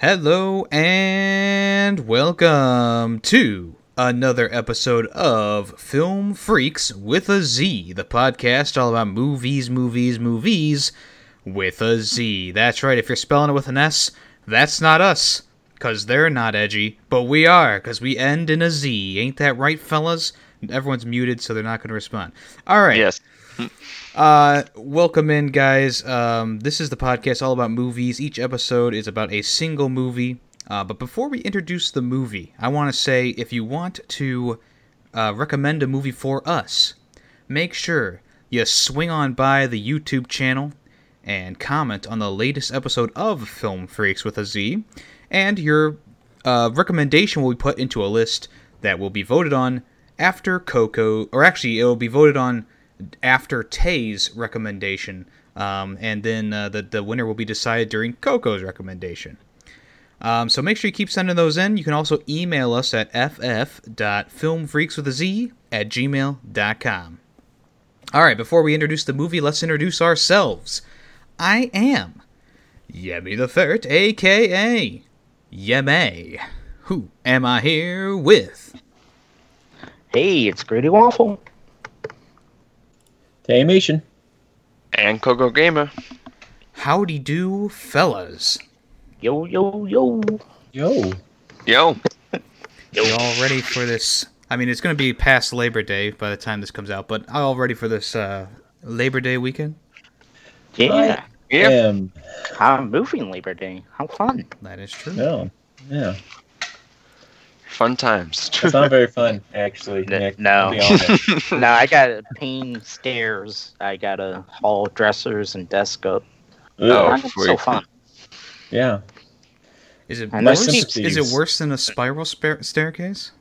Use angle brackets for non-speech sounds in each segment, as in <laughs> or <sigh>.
Hello and welcome to another episode of Film Freaks with a Z, the podcast all about movies, movies, movies with a Z. That's right, if you're spelling it with an S, that's not us, because they're not edgy, but we are, because we end in a Z. Ain't that right, fellas? Everyone's muted, so they're not going to respond. All right. Yes. Uh, welcome in, guys. Um, this is the podcast all about movies. Each episode is about a single movie. Uh, but before we introduce the movie, I want to say if you want to uh, recommend a movie for us, make sure you swing on by the YouTube channel and comment on the latest episode of Film Freaks with a Z, and your uh, recommendation will be put into a list that will be voted on after Coco, or actually, it will be voted on after Tay's recommendation, um, and then uh, the the winner will be decided during Coco's recommendation. Um, so make sure you keep sending those in. You can also email us at ff.filmfreaks with a Z at gmail.com. All right, before we introduce the movie, let's introduce ourselves. I am Yemi the Ferret, aka Yeme. Who am I here with? Hey, it's Grady Waffle. Taymation. And Coco Gamer. Howdy do, fellas. Yo, yo, yo. Yo. Yo. <laughs> You all ready for this? I mean, it's going to be past Labor Day by the time this comes out, but all ready for this uh, Labor Day weekend? Yeah, Yeah. Um, I'm moving Labor Day. How fun. That is true. no. Yeah. Fun times. It's not very fun, <laughs> actually. N- Nick, no. I'll be honest. <laughs> no, I got pain stairs. I got to haul dressers and desk up. Oh, Ugh. So fun. Yeah. Is it worse? Is it worse than a spiral spar- staircase?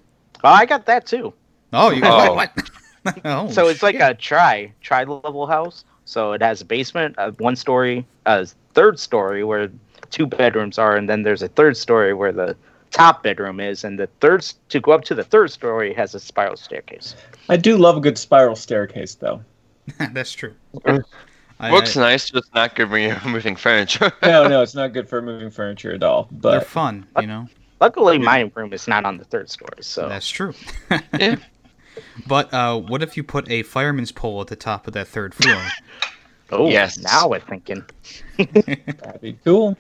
Oh, I got that too. Oh, you Oh. what? <laughs> oh, so it's like a tri tri level house. So it has a basement, a one story, a third story where two bedrooms are, and then there's a third story where the top bedroom is, and the third to go up to the third story has a spiral staircase. I do love a good spiral staircase, though. <laughs> that's true. I- Looks I- nice, just not good when you're <laughs> moving furniture. <laughs> No, no, it's not good for moving furniture at all. But they're fun, you know. Luckily, my room is not on the third story, so That's true. Yeah. But uh, what if you put a fireman's pole at the top of that third floor? oh, Yes. now we're thinking. that'd be cool.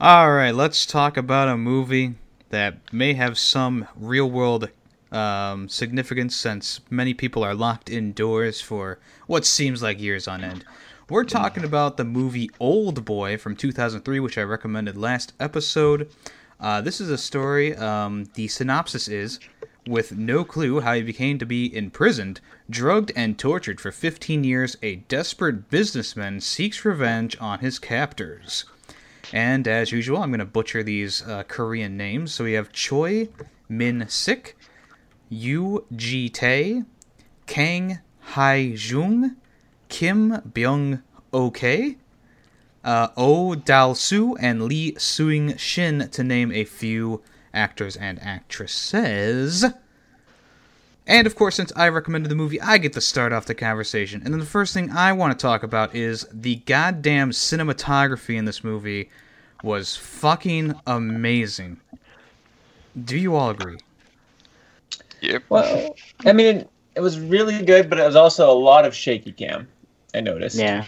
All right, let's talk about a movie that may have some real world um, significance since many people are locked indoors for what seems like years on end. We're talking about the movie Old Boy from 2003, which I recommended last episode. Uh, this is a story. Um, the synopsis is with no clue how he became to be imprisoned, drugged, and tortured for 15 years, a desperate businessman seeks revenge on his captors. And as usual, I'm going to butcher these uh, Korean names. So we have Choi Min Sik, Yu Ji Tae, Kang Hye Jung, Kim Byung Ok, uh, Oh Dal Soo, and Lee Seung Shin, to name a few actors and actresses. And of course, since I recommended the movie, I get to start off the conversation. And then the first thing I want to talk about is the goddamn cinematography in this movie was fucking amazing. Do you all agree? Yep. Well, I mean, it, it was really good, but it was also a lot of shaky cam. I noticed. Yeah,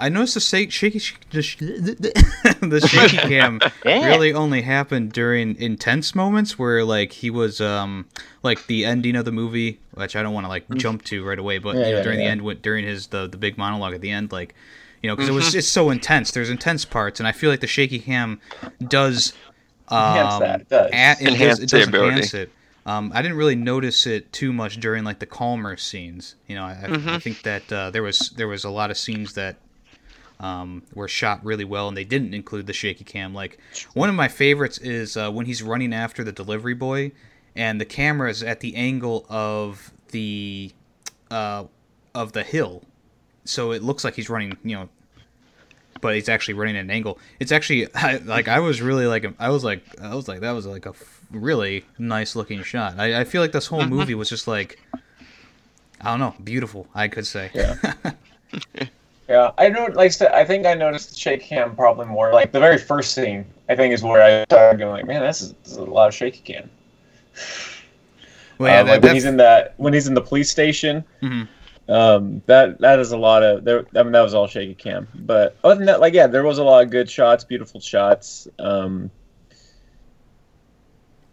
I noticed the sa- shaky, the, sh- the <laughs> <laughs> shaky cam yeah. really only happened during intense moments where like he was um like the ending of the movie, which I don't want to like jump to right away, but Yeah, you know yeah, during the yeah. end when- during his the the big monologue at the end, like you know because it was it's so intense. There's intense parts, and I feel like the shaky cam does um, Enhance that, it does. add- it does, Enhance it does enhance it. Um, I didn't really notice it too much during like the calmer scenes. You know, I, I- Mm-hmm. I think that uh, there was there was a lot of scenes that um, were shot really well, and they didn't include the shaky cam. Like one of my favorites is uh, when he's running after the delivery boy, and the camera is at the angle of the uh, of the hill, so it looks like he's running. You know. But he's actually running at an angle. It's actually <laughs> I, like I was really like I was like I was like that was like a f- really nice looking shot. I, I feel like this whole movie was just like I don't know, beautiful. I could say. Yeah. <laughs> <laughs> Yeah, I know. Like I said, I think I noticed the shaky cam probably more. Like the very first scene, I think is where I started going like, man, this is, this is a lot of shaky cam. Well, yeah, that, like when he's in that when he's in the police station, Mhm. um, that that is a lot of there. I mean, that was all shaky cam. But other than that, like yeah, there was a lot of good shots, beautiful shots. Um,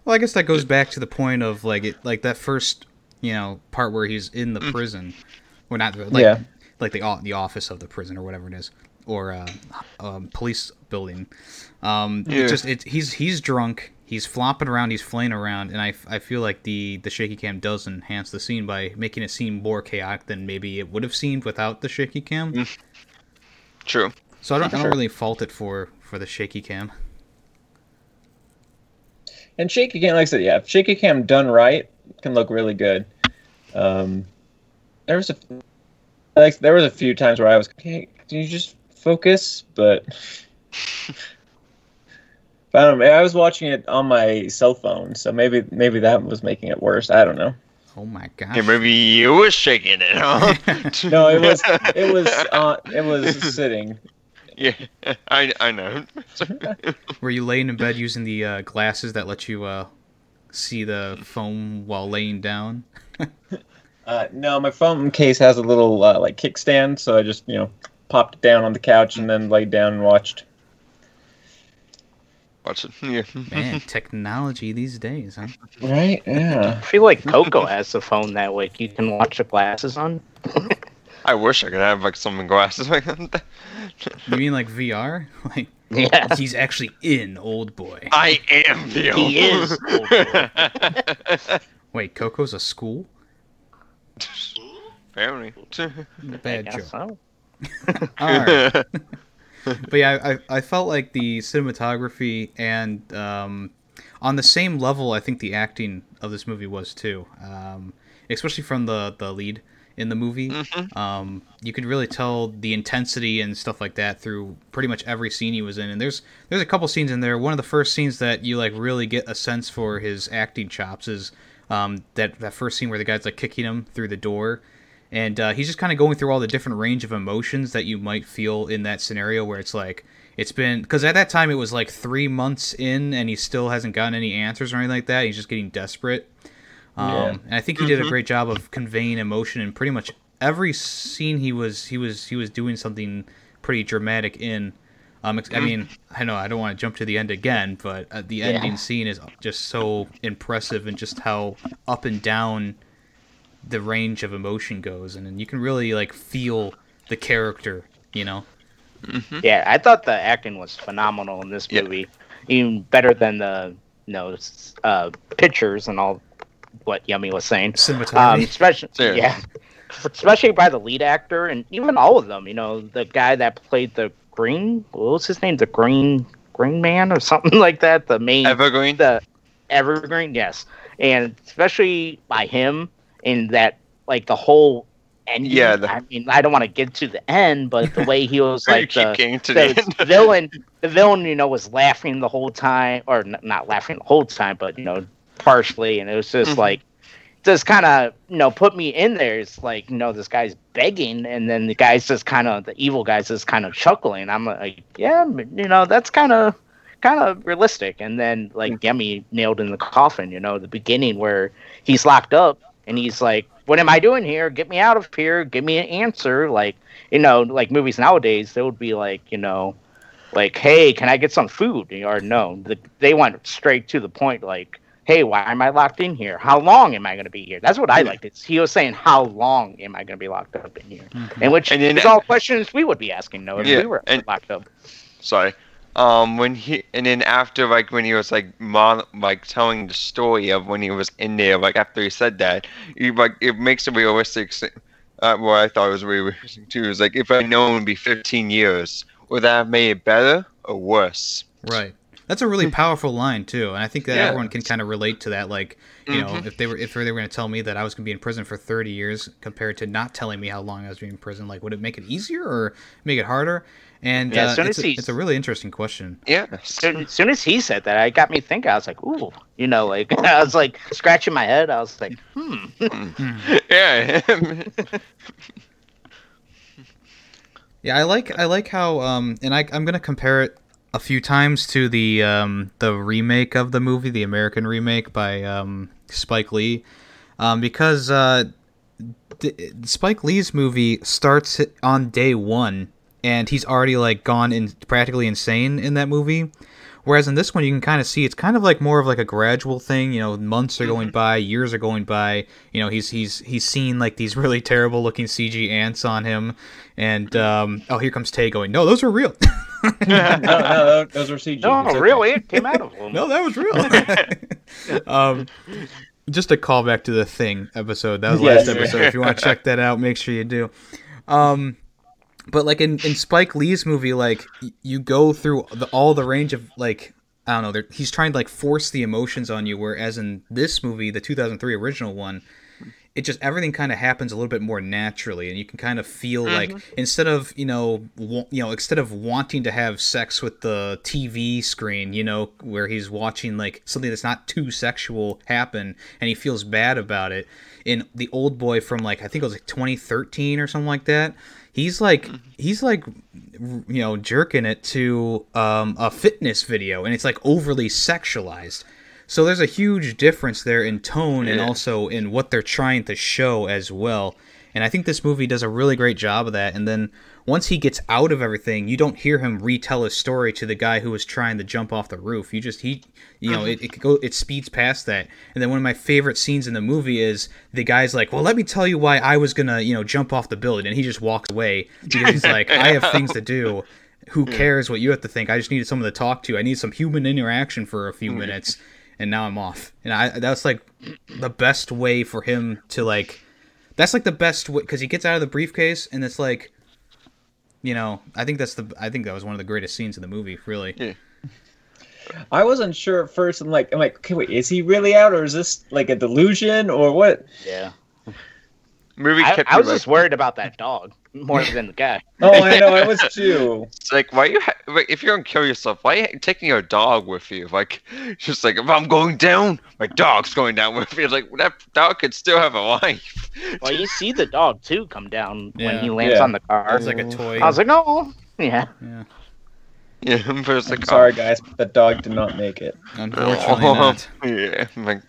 Well, I guess that goes back to the point of like it, like that first, you know, part where he's in the prison, or not like Yeah. Like the the office of the prison or whatever it is, or uh, um, police building. Um, it Yeah. just it, he's he's drunk, he's flopping around, he's flaying around, and I, I feel like the the shaky cam does enhance the scene by making it seem more chaotic than maybe it would have seemed without the shaky cam. True. So I don't, I don't really fault it for for the shaky cam. and shaky cam, like I said, yeah, shaky cam done right can look really good. Um, there was a like there was a few times where I was, okay, can you just focus? But <laughs> But I don't know. I was watching it on my cell phone, so maybe maybe that was making it worse. I don't know. Oh my gosh! Hey, maybe you was shaking it, huh? <laughs> No, it was it was uh, it was <laughs> sitting. yeah, I I know. Were you laying in bed using the uh, glasses that let you uh, see the foam while laying down? Uh, no, my phone case has a little uh, like kickstand, so I just you know popped it down on the couch and then laid down and watched. Watch it. <laughs> Yeah. Man, technology these days, huh? Right? Yeah. I feel like Coco has the phone that way. You can watch the glasses on. <laughs> I wish I could have like some glasses like <laughs> that. You mean like VR? Like Yeah. he's actually in Old Boy. I am the He is old boy. Wait, Coco's a school? Apparently. I Bad guess joke. so. <laughs> All right. but yeah, I, I felt like the cinematography and um, on the same level, I think the acting of this movie was too, um, especially from the the lead in the movie. Um, you could really tell the intensity and stuff like that through pretty much every scene he was in. And there's there's a couple scenes in there. One of the first scenes that you like really get a sense for his acting chops is um, that that first scene where the guy's like kicking him through the door. And uh, he's just kind of going through all the different range of emotions that you might feel in that scenario where it's like it's been because at that time it was like three months in and he still hasn't gotten any answers or anything like that. He's just getting desperate. Um, Yeah. and i think he did a great job of conveying emotion in pretty much every scene he was he was he was doing something pretty dramatic in um, I mean, I know I don't want to jump to the end again, but uh, the ending scene is just so impressive and just how up and down the range of emotion goes, and then you can really like feel the character, you know. Yeah, I thought the acting was phenomenal in this Yeah. movie, even better than the you know uh, pictures and all what Yummy was saying. Um, especially Yeah. yeah, especially by the lead actor and even all of them. You know, the guy that played the Green, what was his name? The Green Green Man or something <laughs> like that. The main Evergreen. the Evergreen, yes, and especially by him in that like the whole ending. Yeah, the- I mean, I don't want to get to the end, but the way he was <laughs> like the, the the <laughs> villain, the villain, you know, was laughing the whole time, or n- not laughing the whole time, but you know, partially, and it was just Mhm. like, just kind of, you know, put me in there. It's like, you know, this guy's begging, and then the guy's just kind of, the evil guy's just kind of chuckling. I'm like, yeah, you know, that's kind of, kind of realistic. And then like Yummy nailed in the coffin, you know, the beginning where he's locked up and he's like, what am I doing here? Get me out of here. Give me an answer. Like, you know, like movies nowadays, they would be like, you know, like, hey, can I get some food? Or no, the, they went straight to the point, like, hey, why am I locked in here? How long am I going to be here? That's what I liked. It's, he was saying, how long am I going to be locked up in here? And which And then- is all questions we would be asking, though, if Yeah, we were and- locked up. Sorry. Um, when he and then after like when he was like mon- like telling the story of when he was in there, like after he said that, he like it makes a realistic. s- Uh, well, I thought it was realistic too. is like if I'd known it'd be 15 years, would that have made it better or worse? Right. That's a really powerful line too, and I think that Yeah. everyone can kind of relate to that. Like, you know, Mhm. if they were if they were going to tell me that I was going to be in prison for thirty years compared to not telling me how long I was being in prison, like, would it make it easier or make it harder? And Yeah, uh, soon it's, as a, he's- it's a really interesting question. Yeah. soon, as soon as he said that, I got me thinking. I was like, ooh, you know, like <laughs> I was like scratching my head. I was like, hmm. <laughs> yeah. <laughs> Yeah, I like I like how um and I I'm gonna compare it a few times to the um the remake of the movie, the American remake by um Spike Lee, um because uh d- Spike Lee's movie starts on day one and he's already like gone in practically insane in that movie. Whereas in this one, you can kind of see it's kind of like more of like a gradual thing. You know, months are going by, years are going by. You know, he's he's he's seen like these really terrible looking CG ants on him, and um, oh, here comes Tay going, no, those are real. <laughs> <laughs> no, no, those were CG. No, okay. really, it came out of him. no, that was real. <laughs> um, just a callback to the thing episode. That was last Yes. episode. If you want to check that out, make sure you do. Um, but like in, in Spike Lee's movie, like y- you go through the, all the range of like I don't know. He's trying to like force the emotions on you, whereas in this movie, the 2003 original one, it just everything kind of happens a little bit more naturally, and you can kind of feel like instead of you know wa- you know instead of wanting to have sex with the TV screen, you know where he's watching like something that's not too sexual happen, and he feels bad about it. In the old boy from like I think it was like 2013 or something like that, he's like he's like you know jerking it to um, a fitness video, and it's like overly sexualized. So there's a huge difference there in tone and also in what they're trying to show as well. And I think this movie does a really great job of that. And then once he gets out of everything, you don't hear him retell his story to the guy who was trying to jump off the roof. You just he, you know, uh-huh. it, it go it speeds past that. And then one of my favorite scenes in the movie is the guy's like, "Well, let me tell you why I was gonna, you know, jump off the building," and he just walks away because he's like, "I have things to do." <laughs> Who cares what you have to think? I just needed someone to talk to. I need some human interaction for a few mm. minutes, and now I'm off. And I that's like the best way for him to like. That's like the best way because he gets out of the briefcase and it's like, you know, I think that's the I think that was one of the greatest scenes in the movie. Really, Yeah. I wasn't sure at first. I'm like, I'm like, okay, wait, is he really out, or is this like a delusion, or what? Yeah, Movie I, kept I was like, just worried about that dog more than the guy. <laughs> Oh, I know, I was too. it's like why you ha- if you're gonna kill yourself, why you taking your dog with you? Like, just like if I'm going down, my dog's going down with me. <laughs> Like that dog could still have a life. Well, you see the dog too come down when he lands Yeah. on the car. it's like a toy. I was like, no, yeah. <laughs> yeah, Yeah, I'm like sorry, guys, but the dog did not make it. unfortunately Oh, not. Yeah, I'm like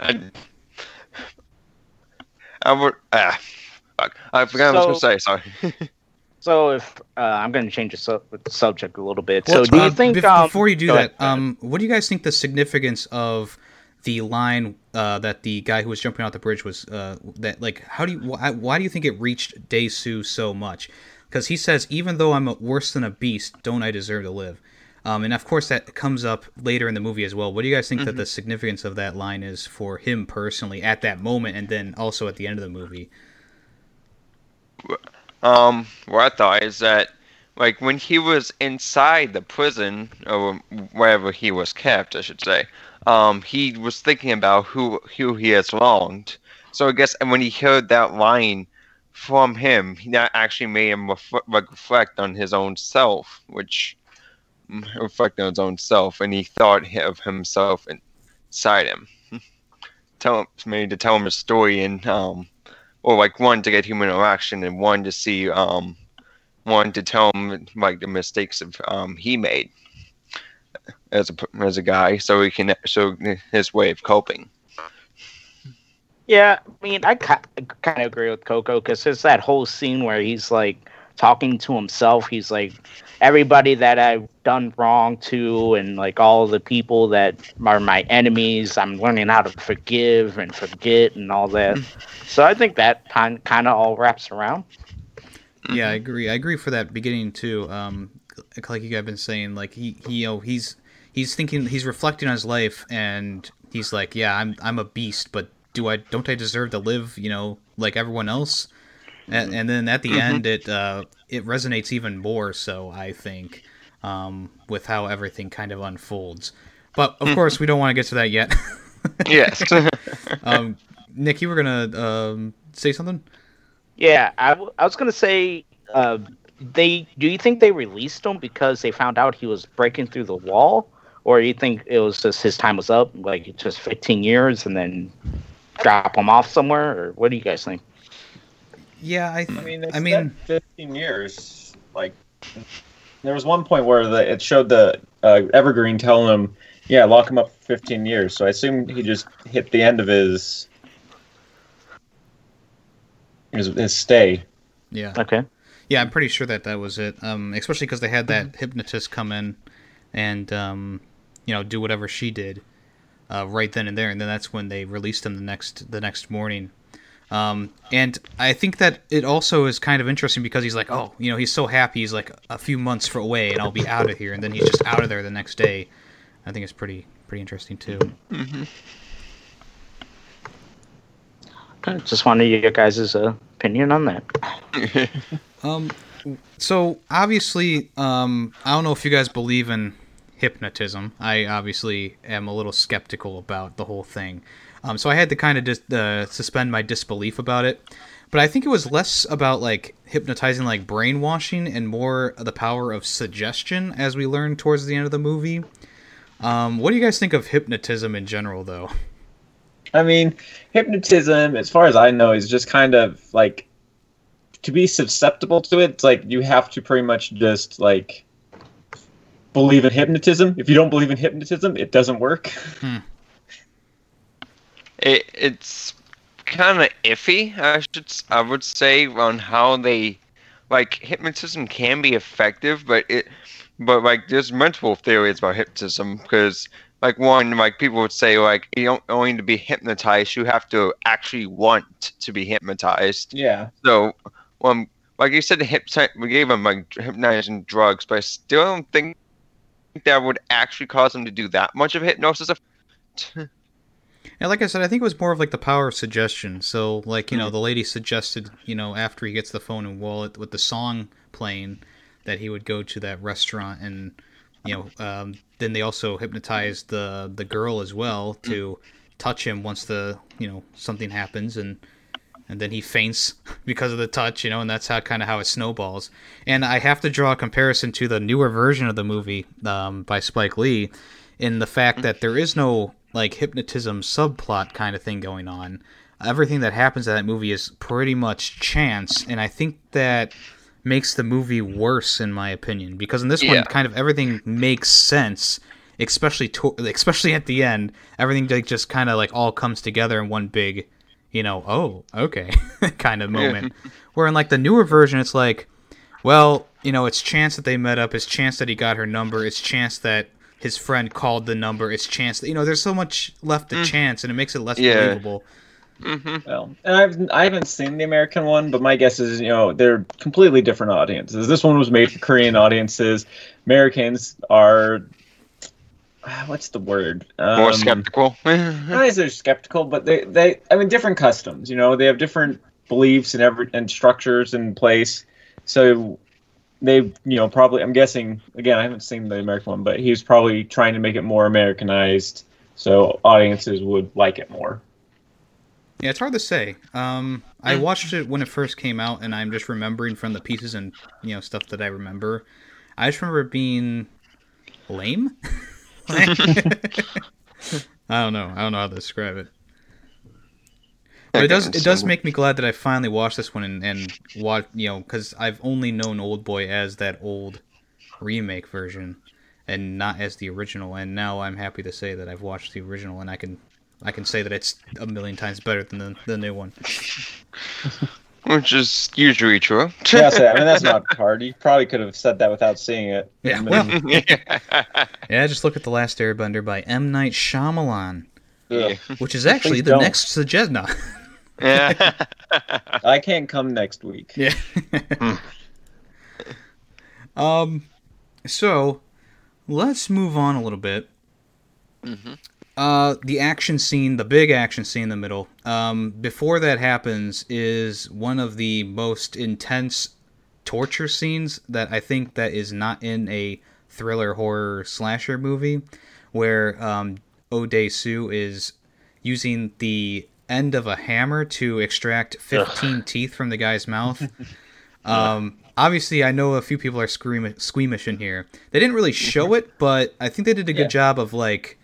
I, I would ah fuck. I forgot what I was gonna say. Sorry. <laughs> So if uh, I'm going to change the, su- the subject a little bit. Well, so do you uh, think bef- um, before you do that, ahead. um, what do you guys think the significance of the line uh, that the guy who was jumping off the bridge was uh, that like how do you why, why do you think it reached Daesu so much? Because he says even though I'm a, worse than a beast, don't I deserve to live? Um, and of course that comes up later in the movie as well. What do you guys think that the significance of that line is for him personally at that moment, and then also at the end of the movie? Um, what I thought is that, like, when he was inside the prison or wherever he was kept, I should say, um, he was thinking about who who he has wronged. So I guess, and when he heard that line from him, that actually made him ref- reflect on his own self, which mm, reflect on his own self, and he thought of himself inside him. <laughs> Tell him, maybe to tell him a story and um or like one to get human interaction and one to see um one to tell him like the mistakes of um he made as a as a guy so he can so his way of coping. Yeah, I mean, I kind of agree with Coco because it's that whole scene where he's like talking to himself. He's like, everybody that I've done wrong to, and like all the people that are my enemies, I'm learning how to forgive and forget and all that. so I think that kind kind of all wraps around. Yeah, I agree. I agree for that beginning too. Um, like you guys have been saying, like he, he, you know, he's he's thinking, he's reflecting on his life, and he's like, yeah, I'm I'm a beast, but do I don't I deserve to live, you know, like everyone else? And, and then at the end, it uh, it resonates even more. So I think um, with how everything kind of unfolds. But of course, we don't want to get to that yet. <laughs> yes <laughs> um, Nick, you were gonna um, say something? Yeah, I, w- I was gonna say, uh, they do you think they released him because they found out he was breaking through the wall, or you think it was just his time was up, like just 15 years, and then drop him off somewhere, or what do you guys think? Yeah, I, I mean, I mean, 15 years. like there was one point where the, it showed the uh, Evergreen telling him, "Yeah, lock him up for 15 years." So I assume he just hit the end of his his, his stay. Yeah. Okay. Yeah, I'm pretty sure that that was it. Um, especially because they had that hypnotist come in and um, you know do whatever she did uh, right then and there, and then that's when they released him the next the next morning. Um, and I think that it also is kind of interesting because he's like, oh, you know, he's so happy. He's like a few months for away, and I'll be out of here, and then he's just out of there the next day. I think it's pretty pretty interesting too. I just wanted your guys' opinion on that. <laughs> Um, so obviously, um, I don't know if you guys believe in hypnotism. I obviously am a little skeptical about the whole thing. Um, so I had to kind of just uh, suspend my disbelief about it. But I think it was less about like hypnotizing, like brainwashing, and more the power of suggestion, as we learn towards the end of the movie. Um, what do you guys think of hypnotism in general, though? I mean, hypnotism, as far as I know, is just kind of like to be susceptible to it. It's like you have to pretty much just like believe in hypnotism. If you don't believe in hypnotism, it doesn't work. It, it's kind of iffy. I should I would say on how they like hypnotism can be effective, but it but like there's multiple theories about hypnotism because like one like people would say like you don't only to be hypnotized you have to actually want to be hypnotized. Yeah. So um like you said the hypno- we gave him like hypnotizing drugs, but I still don't think that would actually cause him to do that much of hypnosis. <laughs> Yeah, like I said, I think it was more of like the power of suggestion. So, like you know, the lady suggested, you know, after he gets the phone and wallet with the song playing, that he would go to that restaurant, and you know, um, then they also hypnotized the the girl as well to touch him once the you know something happens, and and then he faints <laughs> because of the touch, you know, and that's how kind of how it snowballs. And I have to draw a comparison to the newer version of the movie um, by Spike Lee, in the fact that there is no like hypnotism subplot kind of thing going on. Everything that happens in that movie is pretty much chance, and I think that makes the movie worse in my opinion because in this Yeah. one kind of everything makes sense especially to- especially at the end everything like, just kind of like all comes together in one big you know oh okay <laughs> kind of moment where in like the newer version it's like well you know it's chance that they met up it's chance that he got her number it's chance that his friend called the number it's chance that you know there's so much left to chance and it makes it less Yeah. believable Well, and I've I haven't seen the American one, but my guess is you know they're completely different audiences. This one was made for Korean audiences. Americans are ah, what's the word? More Um, skeptical. <laughs> Not as they're skeptical, but they they I mean different customs. You know, they have different beliefs and every and structures in place. So they you know probably I'm guessing again I haven't seen the American one, but he was probably trying to make it more Americanized so audiences would like it more. Yeah, it's hard to say. Um, I watched it when it first came out, and I'm just remembering from the pieces and you know stuff that I remember. I just remember being lame. <laughs> <laughs> I don't know. I don't know how to describe it. But it does. It does make me glad that I finally watched this one and and watch. You know, because I've only known Old Boy as that old remake version, and not as the original. And now I'm happy to say that I've watched the original, and I can I can say that it's a million times better than the, the new one. <laughs> Which is usually true. <laughs> yeah, so, I mean that's not <laughs> hard. You probably could have said that without seeing it. Yeah, well- Yeah, just look at the Last Airbender by M Night Shyamalan, ugh. which is actually Please the don't. next suggest. No. yeah. I can't come next week. Yeah. um, so let's move on a little bit. Mhm. Uh, the action scene, the big action scene in the middle. Um, before that happens, is one of the most intense torture scenes that I think that is not in a thriller horror slasher movie, where um, O'Day Sue is using the end of a hammer to extract 15 teeth from the guy's mouth. <laughs> Um, obviously, I know a few people are scream- squeamish in here. They didn't really show <laughs> it, but I think they did a good Yeah. job of like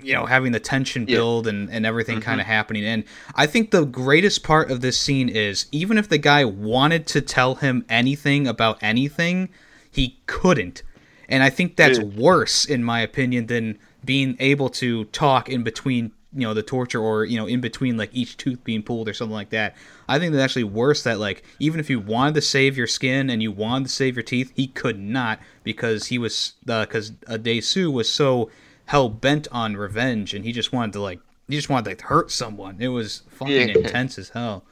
you know having the tension Yeah. build and, and everything kind of happening and i think the greatest part of this scene is even if the guy wanted to tell him anything about anything he couldn't and i think that's Yeah. worse in my opinion than being able to talk in between you know the torture or you know in between like each tooth being pulled or something like that i think that's actually worse that like even if you wanted to save your skin and you wanted to save your teeth he could not because he was because uh, Daesu was so hell bent on revenge and he just wanted to like he just wanted to hurt someone it was fucking Yeah. <laughs> intense as hell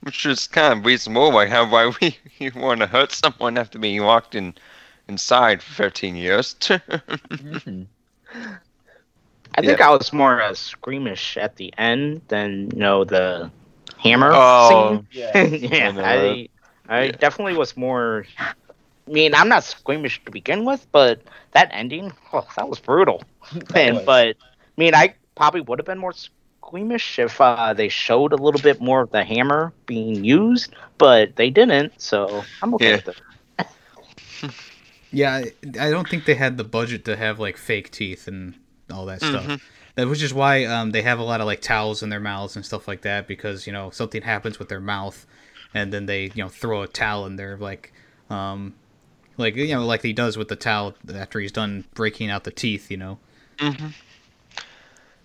Which is kind of reasonable. Like, how why we <laughs> you want to hurt someone after being locked in inside for 13 years? <laughs> Mhm. I think I was more uh, squeamish at the end than you know the hammer Oh, scene. <laughs> Yeah. yeah, I I Yeah. definitely was more. I mean, I'm not squeamish to begin with, but that ending, oh, that was brutal. <laughs> And was. but I mean, I probably would have been more squeamish if uh, they showed a little bit more of the hammer being used, but they didn't. So I'm okay Yeah. with it. <laughs> yeah I, I don't think they had the budget to have like fake teeth and all that stuff. Mhm. that which is why um, they have a lot of like towels in their mouths and stuff like that because you know something happens with their mouth and then they you know throw a towel in there like um like you know like he does with the towel after he's done breaking out the teeth you know? Hmm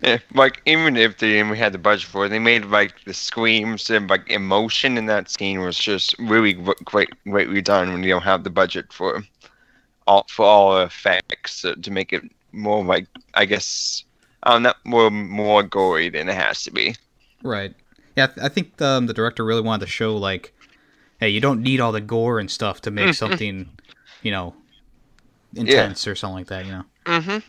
Yeah, like even if they didn't had the budget for it, they made like the screams and like emotion in that scene was just really gr- great, greatly done when you don't have the budget for all for all effects uh, to make it more like I guess um not more more gory than it has to be. right yeah I- think um, the director really wanted to show like hey you don't need all the gore and stuff to make something you know intense or something like that you know Mm-hmm.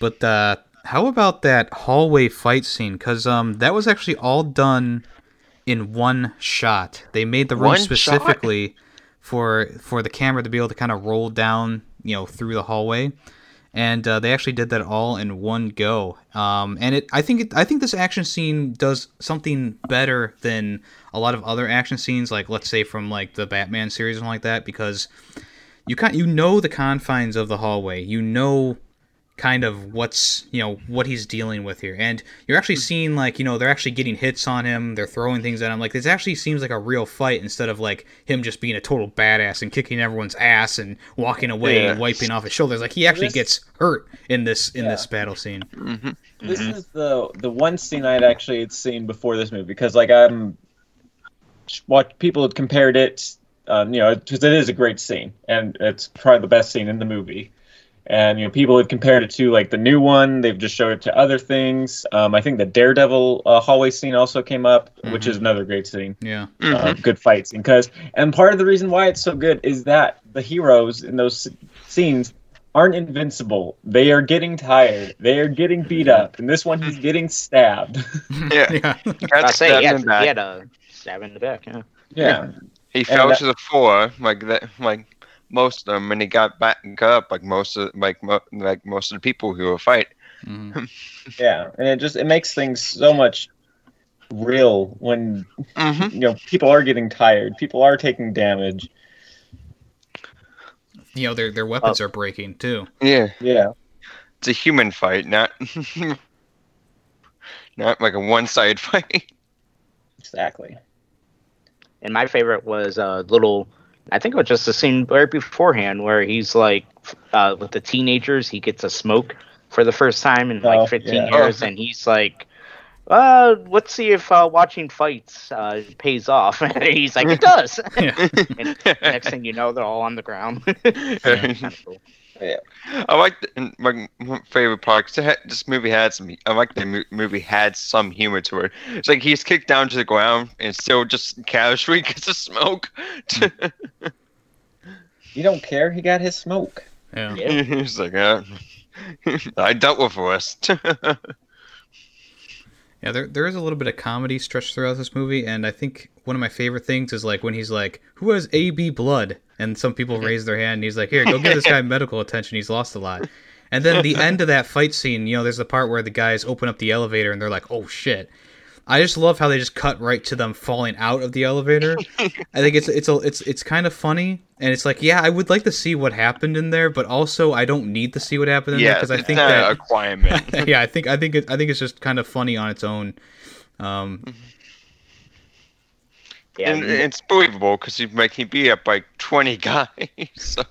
But uh, how about that hallway fight scene? Because um, that was actually all done in one shot. They made the room One shot? specifically for for the camera to be able to kind of roll down, you know, through the hallway. And uh, they actually did that all in one go. Um, and it, I think, it, I think this action scene does something better than a lot of other action scenes, like let's say from like the Batman series and like that, because you kind you know the confines of the hallway. You know kind of what's you know what he's dealing with here and you're actually seeing like you know they're actually getting hits on him they're throwing things at him like this actually seems like a real fight instead of like him just being a total badass and kicking everyone's ass and walking away and wiping off his shoulders like he actually this- gets hurt in this in Yeah. this battle scene Mm-hmm. This Mhm. is the the one scene I'd actually seen before this movie because like I'm what people had compared it, um, you know, because it is a great scene and it's probably the best scene in the movie. And you know, people have compared it to like the new one. They've just showed it to other things. Um, I think the Daredevil uh, hallway scene also came up, which is another great scene yeah uh, good fight scene. Because and part of the reason why it's so good is that the heroes in those s- scenes aren't invincible. They are getting tired. They are getting beat up. And this one, he's getting stabbed. <laughs> Yeah, yeah I got say stabbed he in had, the back. he had a stab in the back. Yeah. yeah, He fell that- to the floor like that, like most of them, and he got back got up like most of like mo- like most of the people who were fight. Mhm. <laughs> yeah. And it just it makes things so much real when Mm-hmm. you know people are getting tired. People are taking damage. you know their their weapons are breaking too Yeah, Yeah. it's a human fight, not <laughs> not like a one-sided <laughs> fight. Exactly. And my favorite was a uh, little. I think it was just a scene right beforehand where he's like, uh, with the teenagers, he gets a smoke for the first time in Oh, like 15 yeah. years, and he's like, uh, let's see if uh, watching fights uh, pays off. and <laughs> he's like, it does. <laughs> yeah <laughs> and next thing you know, they're all on the ground. Kinda cool. I like the, my my favorite part. 'cause it had, this movie had some. I like the mo- movie had some humor to it. It's like he's kicked down to the ground and still just casually gets a smoke. You don't care. He got his smoke. yeah Yeah. he's like, uh, I dealt with worse. Yeah, there there is a little bit of comedy stretched throughout this movie, and I think one of my favorite things is like when he's like, "Who has AB blood?" and some people mm-hmm. raise their hand, and he's like, "Here, go give this guy <laughs> medical attention. He's lost a lot." And then the end of that fight scene, you know, there's the part where the guys open up the elevator and they're like, "Oh shit." I just love how they just cut right to them falling out of the elevator. I think it's it's a, it's it's kind of funny, and it's like, yeah, I would like to see what happened in there, but also I don't need to see what happened in there because I think that requirement. <laughs> yeah, I think I think it, I think it's just kind of funny on its own. Um, Yeah, and it's believable because he like he beat up like twenty <laughs> guys. So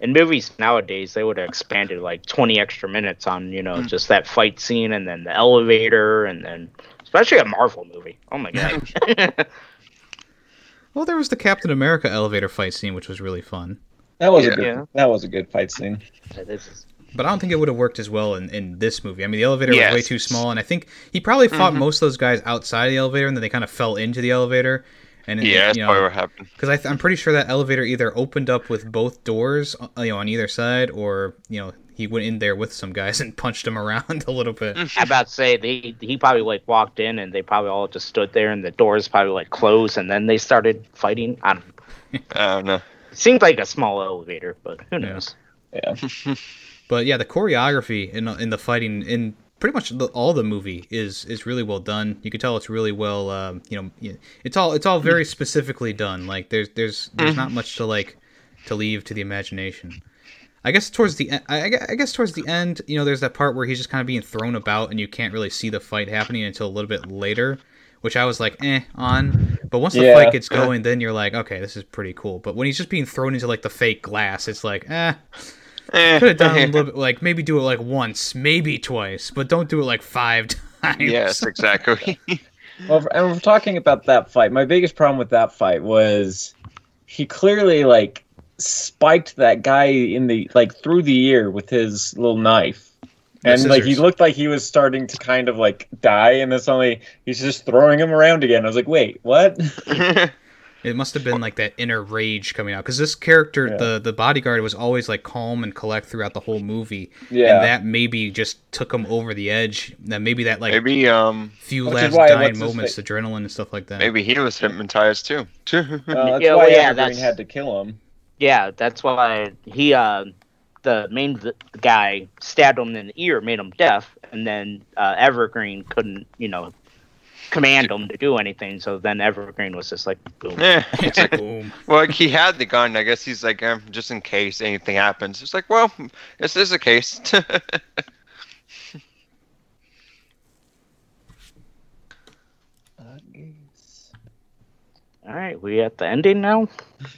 in movies nowadays, they would have expanded like 20 extra minutes on, you know, just that fight scene and then the elevator and then, especially a Marvel movie. Oh my god. <laughs> well, there was the Captain America elevator fight scene, which was really fun, That was a Yeah. good. Yeah. That was a good fight scene. this is, but I don't think it would have worked as well in, in this movie. I mean, the elevator Yes. was way too small, and I think he probably fought Mhm. most of those guys outside of the elevator, and then they kind of fell into the elevator. And it- yeah, that's you probably what happened. because th- I'm pretty sure that elevator either opened up with both doors, uh, you know, on either side, or you know, he went in there with some guys <laughs> and punched him around a little bit. I'm about to say they he probably like walked in and they probably all just stood there and the doors probably like closed and then they started fighting. I don't, I don't know. it seemed like a small elevator, but who Yeah. knows? Yeah. <laughs> But yeah, the choreography in in the fighting in pretty much the, all the movie is is really well done. You can tell it's really well, um, you know, it's all it's all very specifically done. Like there's there's there's not much to like to leave to the imagination. I guess towards the end, I, I I guess towards the end, you know, there's that part where he's just kind of being thrown about and you can't really see the fight happening until a little bit later, which I was like, eh, on. But once the Yeah. fight gets going, then you're like, okay, this is pretty cool. But when he's just being thrown into like the fake glass, it's like, eh, Eh, could have done a little bit like maybe do it like once, maybe twice, but don't do it like five <laughs> times. yes, exactly. <laughs> Well, if- and we're talking about that fight. My biggest problem with that fight was he clearly like spiked that guy in the like through the ear with his little knife. The And like he looked like he was starting to kind of like die, and then suddenly he's just throwing him around again. I was like, "Wait, what?" <laughs> It must have been like that inner rage coming out because this character, Yeah. the the bodyguard, was always like calm and collect throughout the whole movie, Yeah, and that maybe just took him over the edge. That maybe that like maybe um few last dying moments, fa- adrenaline and stuff like that. maybe he was hypnotized too. <laughs> Uh, that's Yeah, why well, yeah, Evergreen that's- had to kill him. Yeah, that's why he, uh, the main guy, stabbed him in the ear, made him deaf, and then uh, Evergreen couldn't, you know, command him to do anything. So then Evergreen was just like, boom. yeah, <laughs> it's like, Boom. <laughs> well, like, he had the gun. I guess he's like, um, just in case anything happens. It's like, well, this is a case. <laughs> All right, we at the ending now.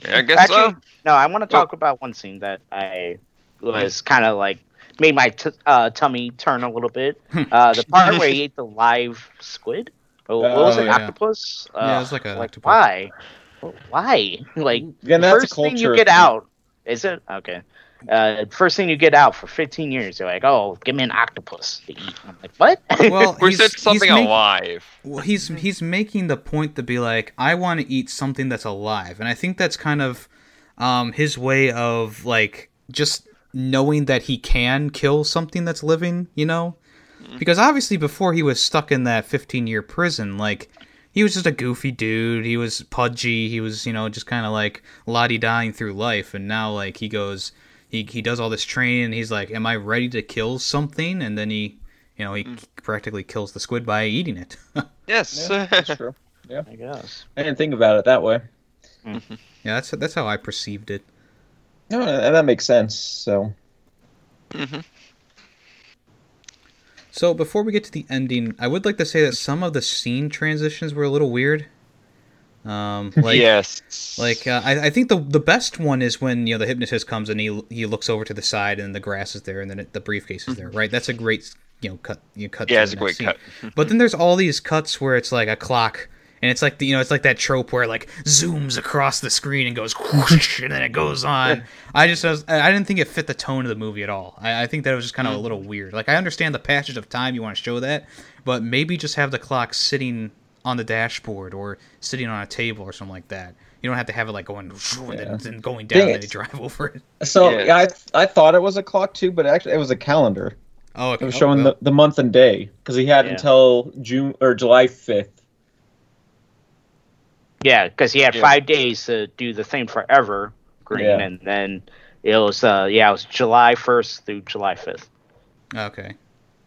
I guess Actually, so. no, I want to talk about one scene that I was kind of like made my t- uh, tummy turn a little bit. Uh, the part where he ate the live squid. Oh, what was Oh, it? yeah. Octopus? Uh, Yeah, it was like a like octopus. why? Why? <laughs> Like Again, that's first thing you get out is it okay? Uh, first thing you get out for 15 years, you're like, oh, give me an octopus to eat. I'm like, what? <laughs> Well, We he's- said he's something make- alive. Well, he's he's making the point to be like, I want to eat something that's alive, and I think that's kind of um, his way of like just knowing that he can kill something that's living, you know? Because obviously, before he was stuck in that 15 year prison, like he was just a goofy dude. He was pudgy. He was, you know, just kind of like lottie dying through life, and now like he goes. He, he does all this training and he's like am i ready to kill something and then he you know he practically kills the squid by eating it <laughs> Yes. Yeah, that's true. Yeah. I guess. I didn't think about it that way. Yeah, that's that's how I perceived it. No, and that makes sense. So hmm So before we get to the ending, I would like to say that some of the scene transitions were a little weird. Um, <laughs> like, yes. like uh, I, I think the the best one is when you know the hypnotist comes and he he looks over to the side and the grass is there and then it, the briefcase is there, right? That's a great you know cut you cut. yeah, it's a great scene. cut. <laughs> But then there's all these cuts where it's like a clock, and it's like the, you know it's like that trope where it like zooms across the screen and goes whoosh, and then it goes on. I just was, I didn't think it fit the tone of the movie at all. I, I think that it was just kind of a little weird. Like I understand the passage of time you want to show that, but maybe just have the clock sitting on the dashboard or sitting on a table or something like that. You don't have to have it like going whoosh, and then, going down Dang and it. they drive <laughs> over it. So yeah, I I thought it was a clock too, but actually it was a calendar. Oh, okay. It was Oh, showing well. the, the month and day because he had Yeah. until June or July fifth. Yeah, because he had Yeah. five days to do the thing forever green, Yeah. and then it was uh yeah, it was July first through July fifth. Okay.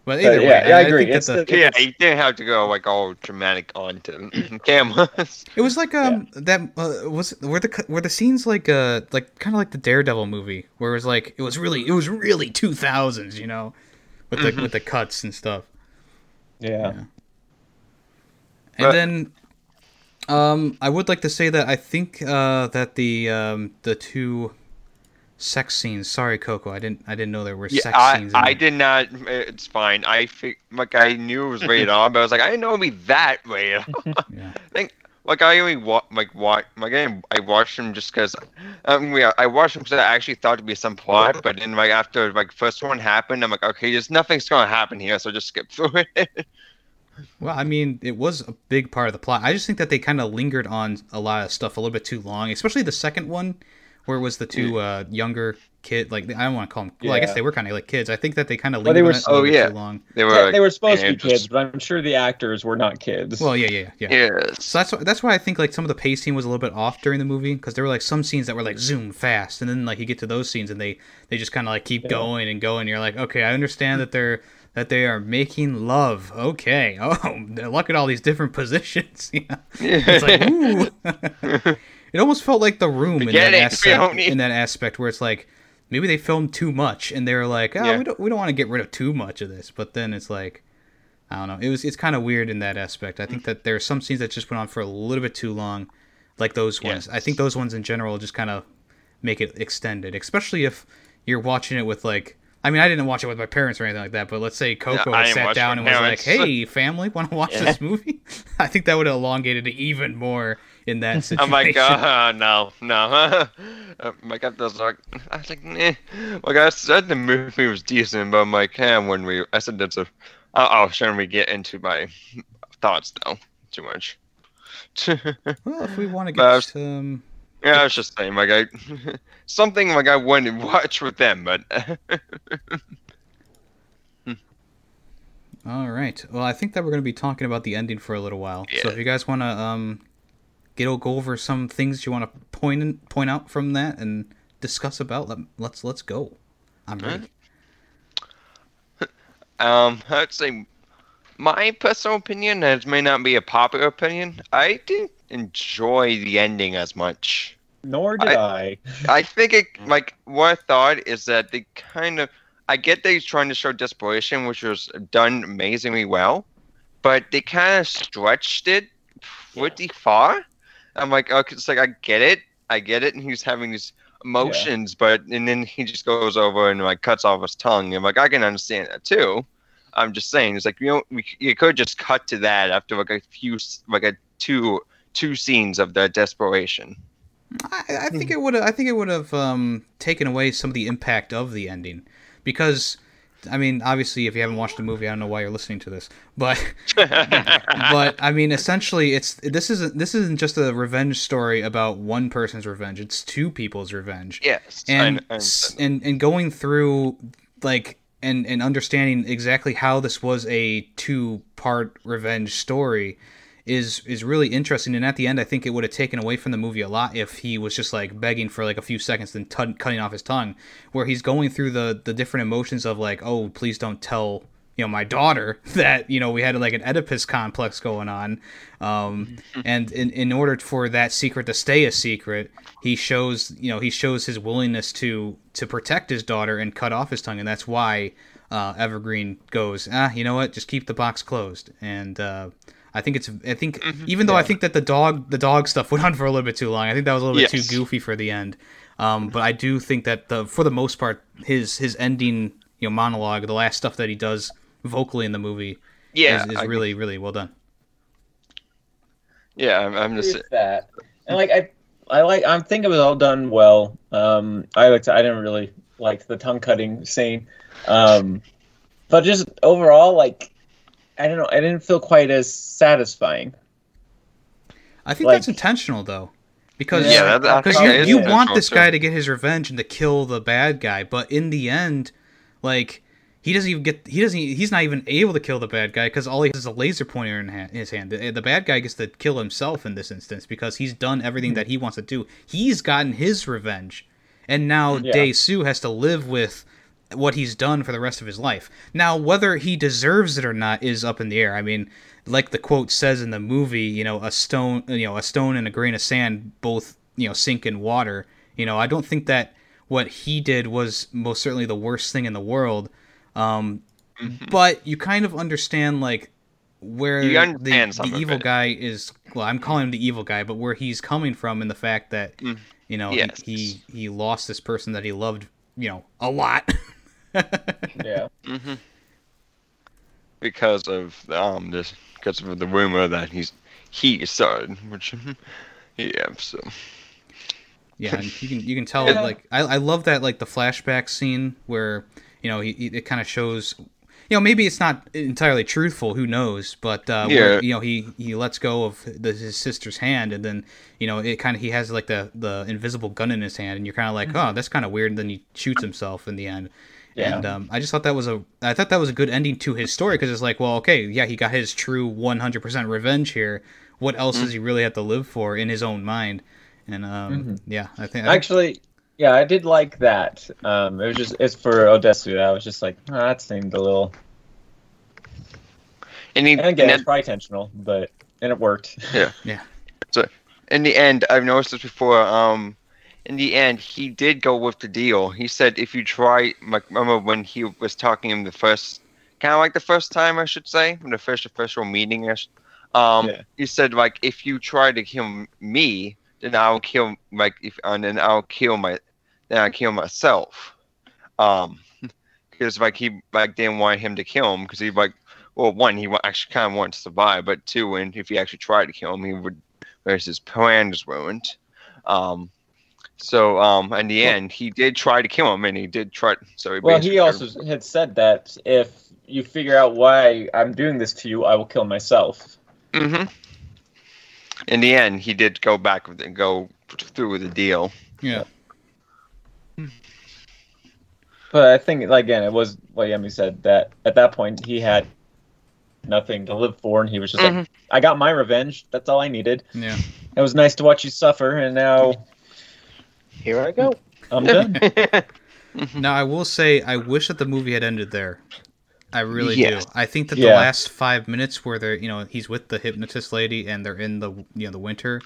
But either But way, yeah, yeah, I agree. think that It's the, the- Yeah, you didn't have to go like all dramatic onto <clears throat> cameras. it was like um that uh, was were the were the scenes like uh like kind of like the Daredevil movie where it was like it was really it was really two thousands, you know, with the with the cuts and stuff. Yeah. And But- then, um, I would like to say that I think uh, that the um, the two sex scenes. Sorry, Coco, I didn't I didn't know there were Yeah, sex I, scenes. in I did not. It's fine. I like I knew it was rated <laughs> R, but I was like, I didn't know it'd be that rated. Yeah. <laughs> like I only wa- like watch like I, I watched them just because. Um, yeah, I watched them because I actually thought it'd be some plot, but then like after like first one happened, I'm like, okay, there's nothing's gonna happen here, so just skip through <laughs> it. Well, I mean, it was a big part of the plot. I just think that they kind of lingered on a lot of stuff a little bit too long, especially the second one, where it was the two uh, younger kid. Like I don't want to call them. Well, I guess they were kind of like kids. I think that they kind of Well, they were on it a Oh, yeah. too long. they were. Yeah, like, they were supposed to be kids, but I'm sure the actors were not kids. Well, yeah, yeah, yeah. Yes. So that's why, that's why I think like some of the pacing was a little bit off during the movie because there were like some scenes that were like zoom fast, and then like you get to those scenes and they they just kind of like keep Yeah. going and going. You're like, okay, I understand that they're that they are making love. Okay, <laughs> oh, look at all these different positions. <laughs> Know? It's like <laughs> ooh. it almost felt like the room in that aspect, in that aspect where it's like maybe they filmed too much and they're like, oh, Yeah. we don't we don't want to get rid of too much of this, but then it's like. I don't know. It was it's kind of weird in that aspect. I think that there are some scenes that just went on for a little bit too long, like those ones. I think those ones in general just kind of make it extended, especially if you're watching it with like. I mean, I didn't watch it with my parents or anything like that, but let's say Coco I had sat down and with was like, "Hey, family, want to <laughs> watch Yeah. this movie?" <laughs> I think that would have elongated it even more in that situation. <laughs> I'm like, uh, no, no. uh, my God, was like, I was like, nah. Like I said, the movie was decent, but I'm like, eh, when we, I said that's a. Oh, oh, shouldn't we get into my thoughts though? Too much. well, if we want to But I get um, yeah, I was just saying, like I, <laughs> something like I wouldn't watch with them, but <laughs> All right. Well, I think that we're going to be talking about the ending for a little while. Yeah. So if you guys want to um, get go over some things you want to point in, point out from that and discuss about, let, let's let's go. I'm ready. um, I'd say my personal opinion, and it may not be a popular opinion, I didn't enjoy the ending as much. Nor did I. I think it like what I thought is that they kind of I get that he's trying to show desperation, which was done amazingly well, but they kind of stretched it pretty far. I'm like, okay, it's like I get it, I get it, and he's having these emotions, but and then he just goes over and like cuts off his tongue. I'm like, I can understand that too. I'm just saying, it's like you know, we, you could just cut to that after like a few, like a two two scenes of the desperation. I, I think it would. I think it would have um, taken away some of the impact of the ending, because, I mean, obviously, if you haven't watched the movie, I don't know why you're listening to this, but <laughs> but I mean, essentially, it's this isn't this isn't just a revenge story about one person's revenge. It's two people's revenge, yes, and I s- understand. and and going through like and and understanding exactly how this was a two part revenge story is is really interesting. And at the end i think it would have taken away from the movie a lot if he was just like begging for like a few seconds then t- cutting off his tongue where he's going through the the different emotions of like oh please don't tell you know my daughter <laughs> that you know we had like an oedipus complex going on. Um <laughs> and in, in order for that secret to stay a secret he shows you know he shows his willingness to to protect his daughter and cut off his tongue. And that's why uh, evergreen goes ah you know what? Just keep the box closed. And uh I think it's. I think even though I think that the dog, the dog stuff went on for a little bit too long. I think that was a little bit too goofy for the end. Um, but I do think that the for the most part, his his ending, you know, monologue, the last stuff that he does vocally in the movie, yeah, is, is really really well done. yeah. I'm, I'm just with that. And like I, I like. I'm think it was all done well. Um, I liked. I didn't really like the tongue cutting scene, um, but just overall, like, I don't know. I didn't feel quite as satisfying. I think Like- that's intentional though, because Yeah, that- that- because you, you want this too. guy to get his revenge and to kill the bad guy, but in the end, like he doesn't even get he doesn't he's not even able to kill the bad guy because all he has is a laser pointer in ha- his hand. The, the bad guy gets to kill himself in this instance because he's done everything that he wants to do. He's gotten his revenge, and now Yeah. Dae-su has to live with what he's done for the rest of his life. Now, whether he deserves it or not is up in the air. I mean, like the quote says in the movie, you know, a stone, you know, a stone and a grain of sand both, you know, sink in water. You know, I don't think that what he did was most certainly the worst thing in the world. Um, but you kind of understand like where the, the evil it. guy is. Well, I'm calling him the evil guy, but where he's coming from and the fact that Mm. you know Yes. he, he he lost this person that he loved, you know, a lot. <laughs> <laughs> Yeah. hmm Because of um this, because of the rumor that he's he started, which yeah, so Yeah, and you can you can tell Yeah. like I, I love that like the flashback scene where you know he, he- it kind of shows you know maybe it's not entirely truthful who knows but uh where, Yeah. you know he he lets go of the, his sister's hand and then you know it kind of he has like the the invisible gun in his hand and you're kind of like oh that's kind of weird and then he shoots himself in the end Yeah. and um, I just thought that was a I thought that was a good ending to his story because it's like well okay yeah he got his true 100% revenge here what else does he really have to live for in his own mind and um, Mhm. yeah I think I Actually, yeah, I did like that. Um, it was just it's for Odessu. I was just like, oh, that seemed a little. and he And again, and it's probably intentional, but and it worked. Yeah, yeah. So in the end, I've noticed this before. Um, in the end, he did go with the deal. He said, if you try, like, remember when he was talking to him the first, kind of like the first time, I should say, the first official meeting. Um, Yeah. he said, like, if you try to kill me, then I'll kill, like, if, and then I'll kill my, then I kill myself. Um, <laughs> because like he like didn't want him to kill him because he like, well, one he actually kind of wanted to survive, but two, and if he actually tried to kill him, he would whereas his plan was ruined. Um, so um, in the Well- end, he did try to kill him, and he did try. So he Well, he also had said that if you figure out why I'm doing this to you, I will kill myself. hmm In the end, he did go back with and go through with the deal. yeah But I think, again, it was what Yemi said that at that point he had nothing to live for, and he was just Mhm. like, "I got my revenge. That's all I needed. yeah It was nice to watch you suffer, and now Here I go. I'm <laughs> done." Now I will say I wish that the movie had ended there. I really Yes. do. I think that the Yeah. last five minutes where they're you know he's with the hypnotist lady and they're in the you know the winter,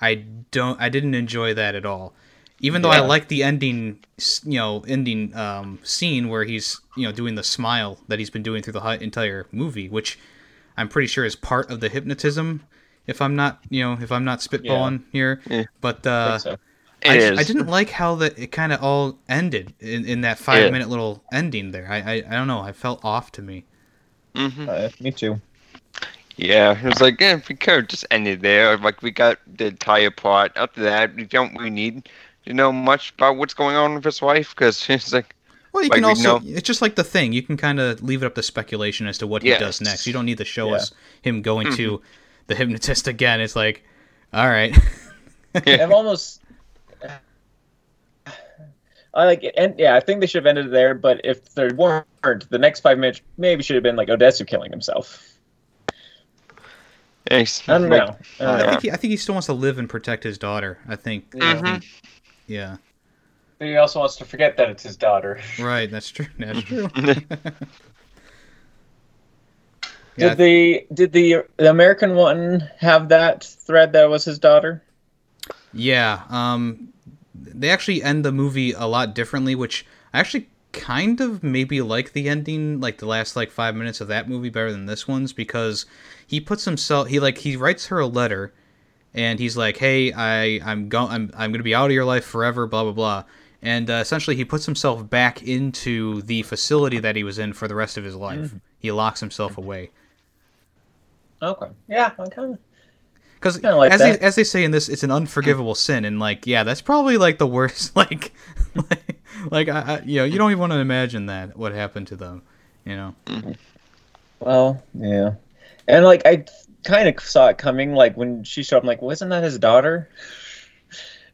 I don't I didn't enjoy that at all. Even though I like the ending you know ending um, scene where he's you know doing the smile that he's been doing through the entire movie, which I'm pretty sure is part of the hypnotism. If I'm not you know if I'm not spitballing here, Yeah. but I uh, think so. It I, is. I didn't like how that it kind of all ended in, in that five Yeah. minute little ending there. I, I I don't know. I felt off to me. hmm Uh, me too. Yeah, it was like, yeah, if we could just end it there. Like we got the entire plot. After that, we don't really need to know much about what's going on with his wife because it's <laughs> like, Well, you Like, can we also know- it's just like the thing. You can kind of leave it up to speculation as to what he does next. You don't need to show Yeah. us him going to Mm-hmm. the hypnotist again. It's like, all right, Yeah. I've almost. I like it, and yeah, I think they should have ended it there. But if there weren't, the next five minutes maybe should have been like Odessa killing himself. it's I don't like- know. I don't I know. think he, I think he still wants to live and protect his daughter. I think, Yeah. Mhm. yeah, But he also wants to forget that it's his daughter. <laughs> right. That's true. That's <laughs> true. <laughs> Did Yeah, the did the the American one have that thread that was his daughter? Yeah, um, they actually end the movie a lot differently, which I actually kind of maybe like the ending, like the last like five minutes of that movie better than this one's because he puts himself, he like he writes her a letter, and he's like, "Hey, I I'm going I'm I'm gonna be out of your life forever," blah blah blah, and uh, essentially he puts himself back into the facility that he was in for the rest of his life. He locks himself away. Okay. Yeah, I kind of. Because like as that. they as they say in this, it's an unforgivable sin, and like, yeah, that's probably like the worst. Like, <laughs> like, like I, I, you know, you don't even want to imagine that what happened to them. You know, Well, yeah, and like I kind of saw it coming. Like when she showed up, I'm like, wasn't that his daughter?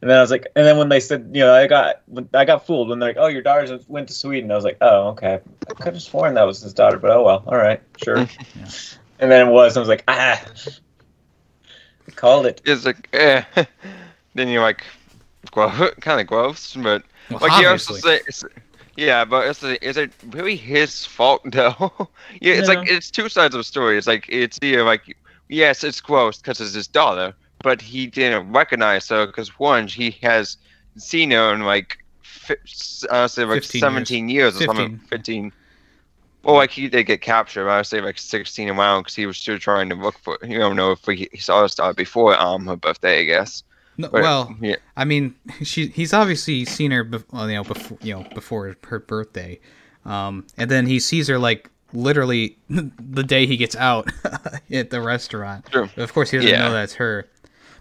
And then I was like, and then when they said, you know, I got I got fooled when they're like, oh, your daughter went to Sweden. I was like, oh, okay. I could have sworn that was his daughter, but oh well, all right, sure. <laughs> And then it was. I was like, ah, called it. It's like, eh. <laughs> then you're like, <laughs> kind of gross, but well, like he also obviously, say, Yeah, but it's is it, is it really his fault <laughs> though? yeah, it's like it's two sides of the story. It's like it's either like yes, it's gross because it's his daughter, but he didn't recognize her because one, he has seen her in like fi- honestly like 15 years. seventeen years, or 15, something, fifteen. Well, like he did get captured. I would say like sixteen a around because he was still trying to look for. You don't know if he, he saw his daughter before um her birthday, I guess. No, But, well, yeah, I mean, she he's obviously seen her, well, you know, before you know before her birthday, um, and then he sees her like literally <laughs> the day he gets out <laughs> at the restaurant. True. Of course, he doesn't Yeah. know that's her.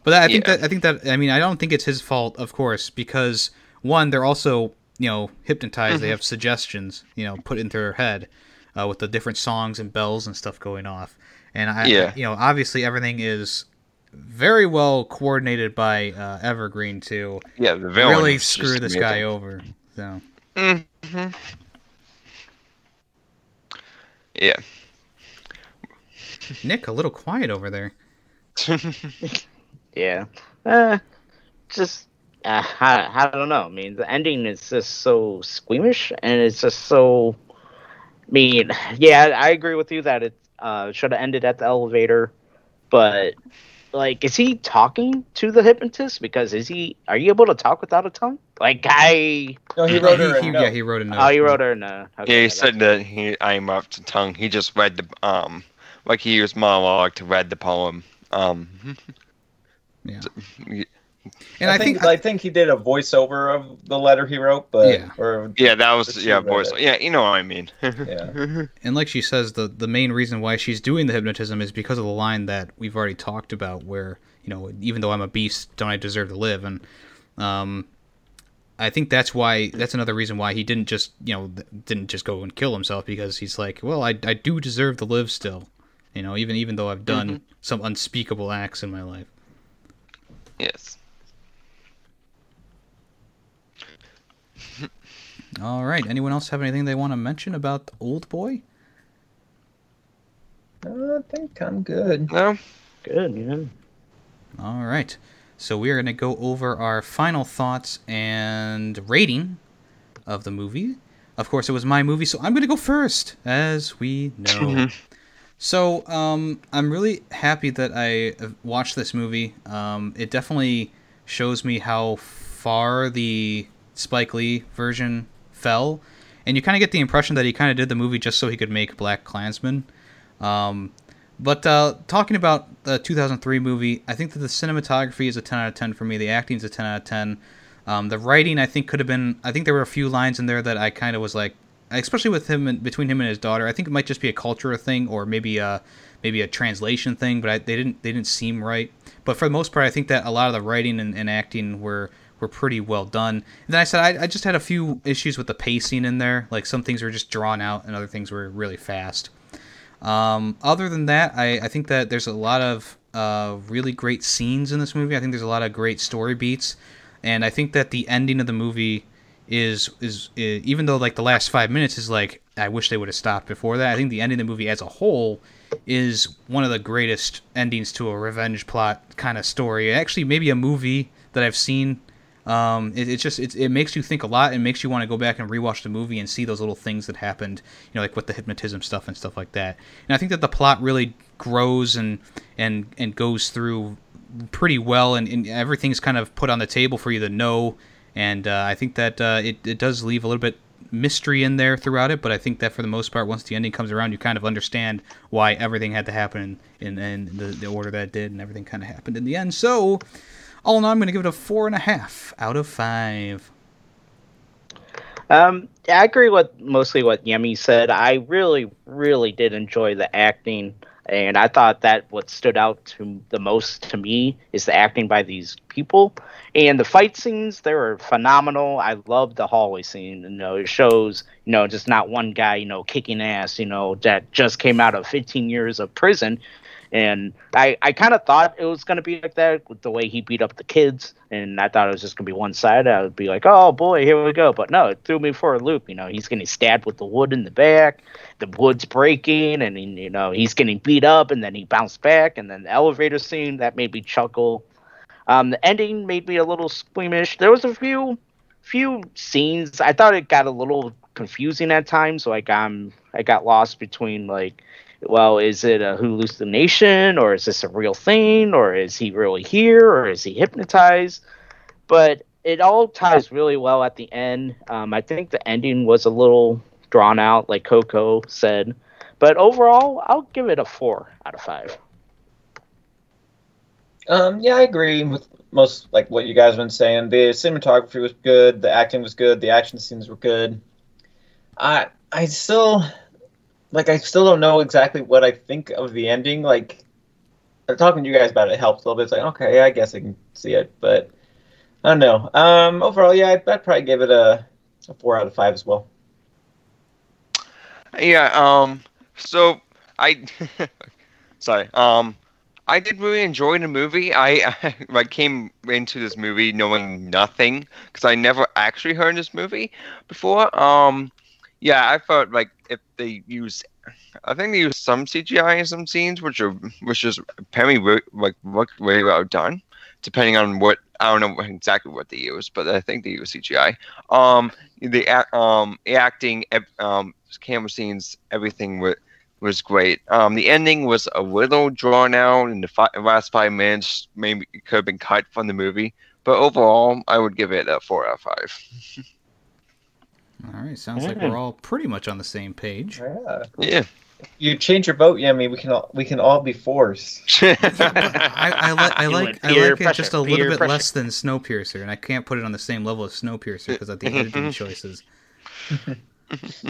But I think Yeah. that I think that I mean I don't think it's his fault, of course, because one they're also you know hypnotized. Mm-hmm. They have suggestions, you know, put into their head uh, with the different songs and bells and stuff going off. And I, Yeah. you know, obviously everything is very well coordinated by uh, Evergreen to yeah, the villain really screw this amazing. guy over. So hmm Yeah. Nick, a little quiet over there. <laughs> Yeah. Uh, just uh, I, I don't know. I mean, the ending is just so squeamish, and it's just so. I mean, yeah, I agree with you that it uh, should have ended at the elevator, but like, is he talking to the hypnotist? Because is he? Are you able to talk without a tongue? Like, I. No, he wrote her a he, note. yeah, he wrote a note. Oh, you wrote her in a. Yeah, okay, he I said that he I'm off to tongue. He just read the um like he used monologue to read the poem. Um <laughs> Yeah. Y- And I, I, think, think, I think he did a voiceover of the letter he wrote, but Yeah. or yeah, that was yeah, read voice. it. Yeah, you know what I mean. <laughs> yeah. and like she says, the the main reason why she's doing the hypnotism is because of the line that we've already talked about, where you know, even though I'm a beast, don't I deserve to live? And um, I think that's why that's another reason why he didn't just you know didn't just go and kill himself because he's like, well, I I do deserve to live still, you know, even even though I've done some unspeakable acts in my life. yes. <laughs> All right. Anyone else have anything they want to mention about Oldboy? I think I'm good. No. Good, yeah. All right. So we are going to go over our final thoughts and rating of the movie. Of course, it was my movie, so I'm going to go first, as we know. so um, I'm really happy that I uh, watched this movie. Um, it definitely shows me how far the Spike Lee version fell, and you kind of get the impression that he kind of did the movie just so he could make BlacKkKlansman. Um, but uh, talking about the 2003 movie, I think that the cinematography is a 10 out of 10 for me. The acting is a 10 out of 10. Um, the writing, I think, could have been. I think there were a few lines in there that I kind of was like, especially with him and between him and his daughter. I think it might just be a cultural thing or maybe a maybe a translation thing, but I, they didn't they didn't seem right. But for the most part, I think that a lot of the writing and, and acting were were pretty well done. And then I said I, I just had a few issues with the pacing in there. Like some things were just drawn out, and other things were really fast. Um, other than that, I, I think that there's a lot of uh, really great scenes in this movie. I think there's a lot of great story beats, and I think that the ending of the movie is is, i even though like the last five minutes is like I wish they would have stopped before that. I think the ending of the movie as a whole is one of the greatest endings to a revenge plot kind of story. Actually, maybe a movie that I've seen. Um, it, it's just it, it makes you think a lot and makes you want to go back and rewatch the movie and see those little things that happened, you know, like with the hypnotism stuff and stuff like that. And I think that the plot really grows and and and goes through pretty well, and, and everything's kind of put on the table for you to know. And uh, I think that uh, it it does leave a little bit mystery in there throughout it, but I think that for the most part, once the ending comes around, you kind of understand why everything had to happen in, in the, the order that it did, and everything kind of happened in the end. So, all in all, I'm going to give it a four and a half out of five. Um, I agree with mostly what Yemi said. I really, really did enjoy the acting, and I thought that what stood out to the most to me is the acting by these people, and the fight scenes. They were phenomenal. I loved the hallway scene. You know, it shows you know just not one guy you know kicking ass. You know that just came out of 15 years of prison. And I, I kind of thought it was going to be like that with the way he beat up the kids. And I thought it was just going to be one side. I would be like, oh boy, here we go. But no, it threw me for a loop. You know, he's getting stabbed with the wood in the back. The wood's breaking. And, he, you know, he's getting beat up. And then he bounced back. And then the elevator scene, that made me chuckle. Um, the ending made me a little squeamish. There was a few few scenes. I thought it got a little confusing at times. Like I'm, I got lost between like, well, is it a hallucination or is this a real thing or is he really here or is he hypnotized? But it all ties really well at the end. Um, I think the ending was a little drawn out, like Coco said, but overall, I'll give it a four out of five. Um, yeah, I agree with most like what you guys have been saying. The cinematography was good, the acting was good, the action scenes were good. I I still like I still don't know exactly what I think of the ending. Like talking to you guys about it helps a little bit. It's like okay, I guess I can see it, but I don't know. Um, overall, yeah, I'd, I'd probably give it a, a four out of five as well. Yeah. Um. So I. <laughs> sorry. Um. I did really enjoy the movie. I, <laughs> I like came into this movie knowing nothing because I never actually heard this movie before. Um, yeah, I felt like if they use, I think they use some CGI in some scenes, which are which is apparently like looked really well done. Depending on what I don't know exactly what they use, but I think they use CGI. Um, the um acting, um, camera scenes, everything with was great. Um, the ending was a little drawn out, and the fi- last five minutes maybe could have been cut from the movie. But overall, I would give it a four out of five. <laughs> all right, sounds like we're mm. all pretty much on the same page. Yeah. Yeah. You change your vote, Yemi. We can all we can all be forced. <laughs> I, I, li- I like it. I Peer like it just a little bit pressure. less than Snowpiercer, and I can't put it on the same level as Snowpiercer because of the <laughs> editing choices.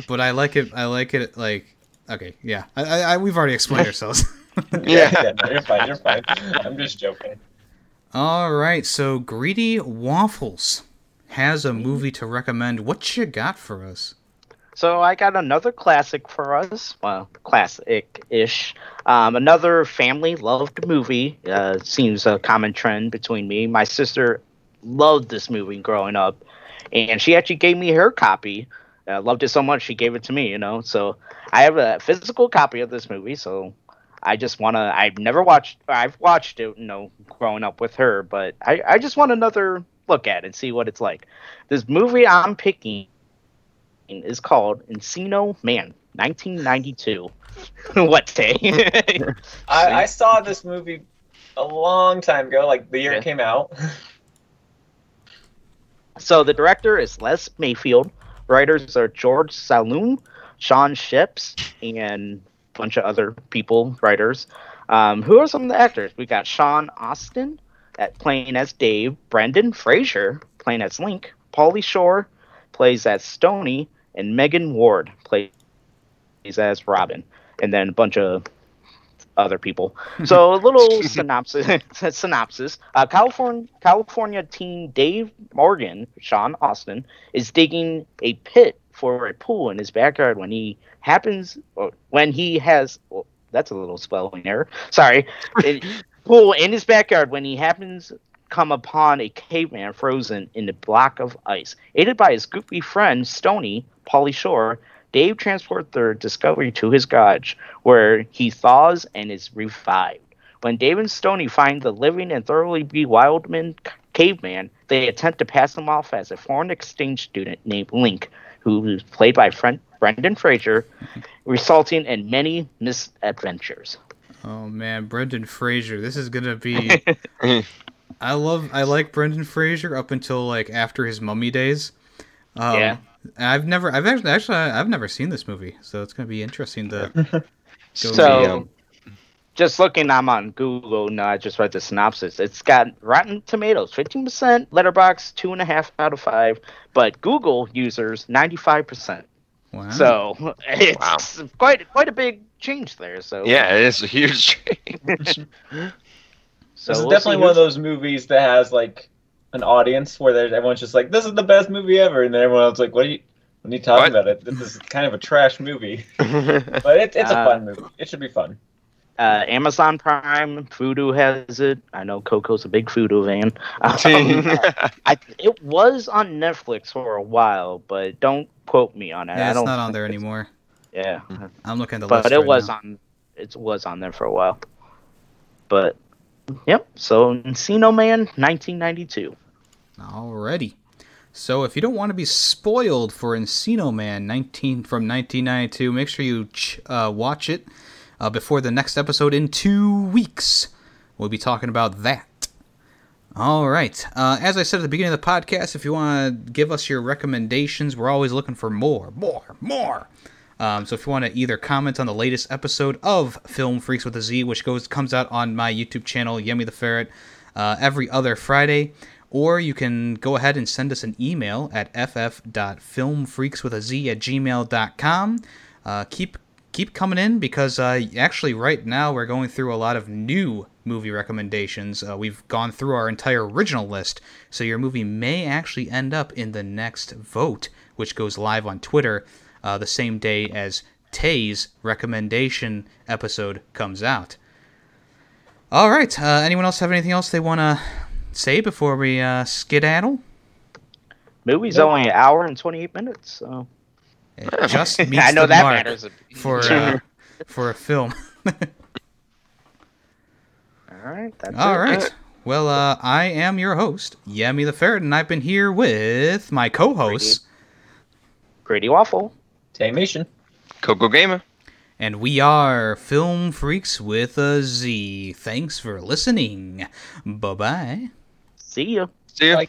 but I like it. I like it. Like okay, yeah. I, I, I we've already explained <laughs> ourselves. Yeah. yeah no, you're fine. You're fine. I'm just joking. All right, so Greedy Waffles has a movie to recommend. What you got for us? So I got another classic for us. Well, classic-ish. Um, another family-loved movie. Uh, seems a common trend between me. My sister loved this movie growing up, and she actually gave me her copy. I loved it so much she gave it to me. You know, so I have a physical copy of this movie. So I just want to. I've never watched. I've watched it. You know, growing up with her, but I, I just want another look at and see what it's like. This movie I'm picking is called Encino Man, 1992. <laughs> what day? <laughs> I, I saw this movie a long time ago, like the year Yeah. it came out. so the director is Les Mayfield. Writers are George Zaloom, Shawn Schepps, and a bunch of other people, writers. Um, who are some of the actors? We got Sean Astin at playing as Dave, Brendan Fraser playing as Link, Pauly Shore plays as Stony, and Megan Ward plays as Robin, and then a bunch of other people. So a <laughs> little synopsis. <laughs> synopsis. Uh, California California teen Dave Morgan, Sean Astin, is digging a pit for a pool in his backyard when he happens or when he has. Well, that's a little spelling error. Sorry. <laughs> Pool in his backyard when he happens come upon a caveman frozen in a block of ice. Aided by his goofy friend Stony, Pauly Shore, Dave transports their discovery to his garage, where he thaws and is revived. When Dave and Stony find the living and thoroughly bewildered caveman, they attempt to pass him off as a foreign exchange student named Link, who is played by Fren- Brendan Fraser, resulting in many misadventures. Oh man, Brendan Fraser. This is gonna be. <laughs> I love. I like Brendan Fraser up until like after his Mummy days. Um, Yeah. I've never. I've actually, actually. I've never seen this movie, so it's gonna be interesting to. <laughs> Go So, Yeah. just looking, I'm on Google. No, I just read the synopsis. It's got Rotten Tomatoes, 15%, Letterboxd, two and a half out of five, but Google users, 95%. Wow. So <laughs> it's quite quite a big change there. So Yeah, it is a huge change. <laughs> so this is we'll definitely see one of those movies that has like an audience where there's everyone's just like, "This is the best movie ever," and then everyone else is like, "What are you? When you talking What? about it, this is kind of a trash movie." <laughs> But it, it's a Uh, fun movie. It should be fun. uh, Amazon Prime, Vudu has it. I know Coco's a big Vudu fan. Um, I, it was on Netflix for a while, but don't quote me on it. yeah, I it's don't not on there anymore. Yeah, I'm looking at the but list But it right was now. on. It was on there for a while. But yep. So Encino Man, 1992. Alrighty. So if you don't want to be spoiled for Encino Man 19 from 1992, make sure you ch- uh, watch it uh, before the next episode in two weeks. We'll be talking about that. All right. Uh, as I said at the beginning of the podcast, if you want to give us your recommendations, we're always looking for more, more, more. Um, so if you want to either comment on the latest episode of Film Freaks with a Z, which goes comes out on my YouTube channel, Yemi the Ferret, uh, every other Friday, or you can go ahead and send us an email at ff.filmfreakswithaz at gmail.com. Uh, keep keep coming in because uh, actually right now we're going through a lot of new movie recommendations. Uh, we've gone through our entire original list, so your movie may actually end up in the next vote, which goes live on Twitter uh, the same day as Tay's recommendation episode comes out. All right. Uh, anyone else have anything else they want to say before we uh, skedaddle? Movie's Nope. only an hour and 28 minutes, so. It just <laughs> meets I know the that mark matters. for uh, for a film. <laughs> All right. That's All it. right. Well, uh, I am your host, Yemi the Ferret, and I've been here with my co-hosts, Grady Waffle. Taymation. Coco Gamer. and we are Film Freaks with a Z. Thanks for listening. Bye bye. See ya. See ya. Bye.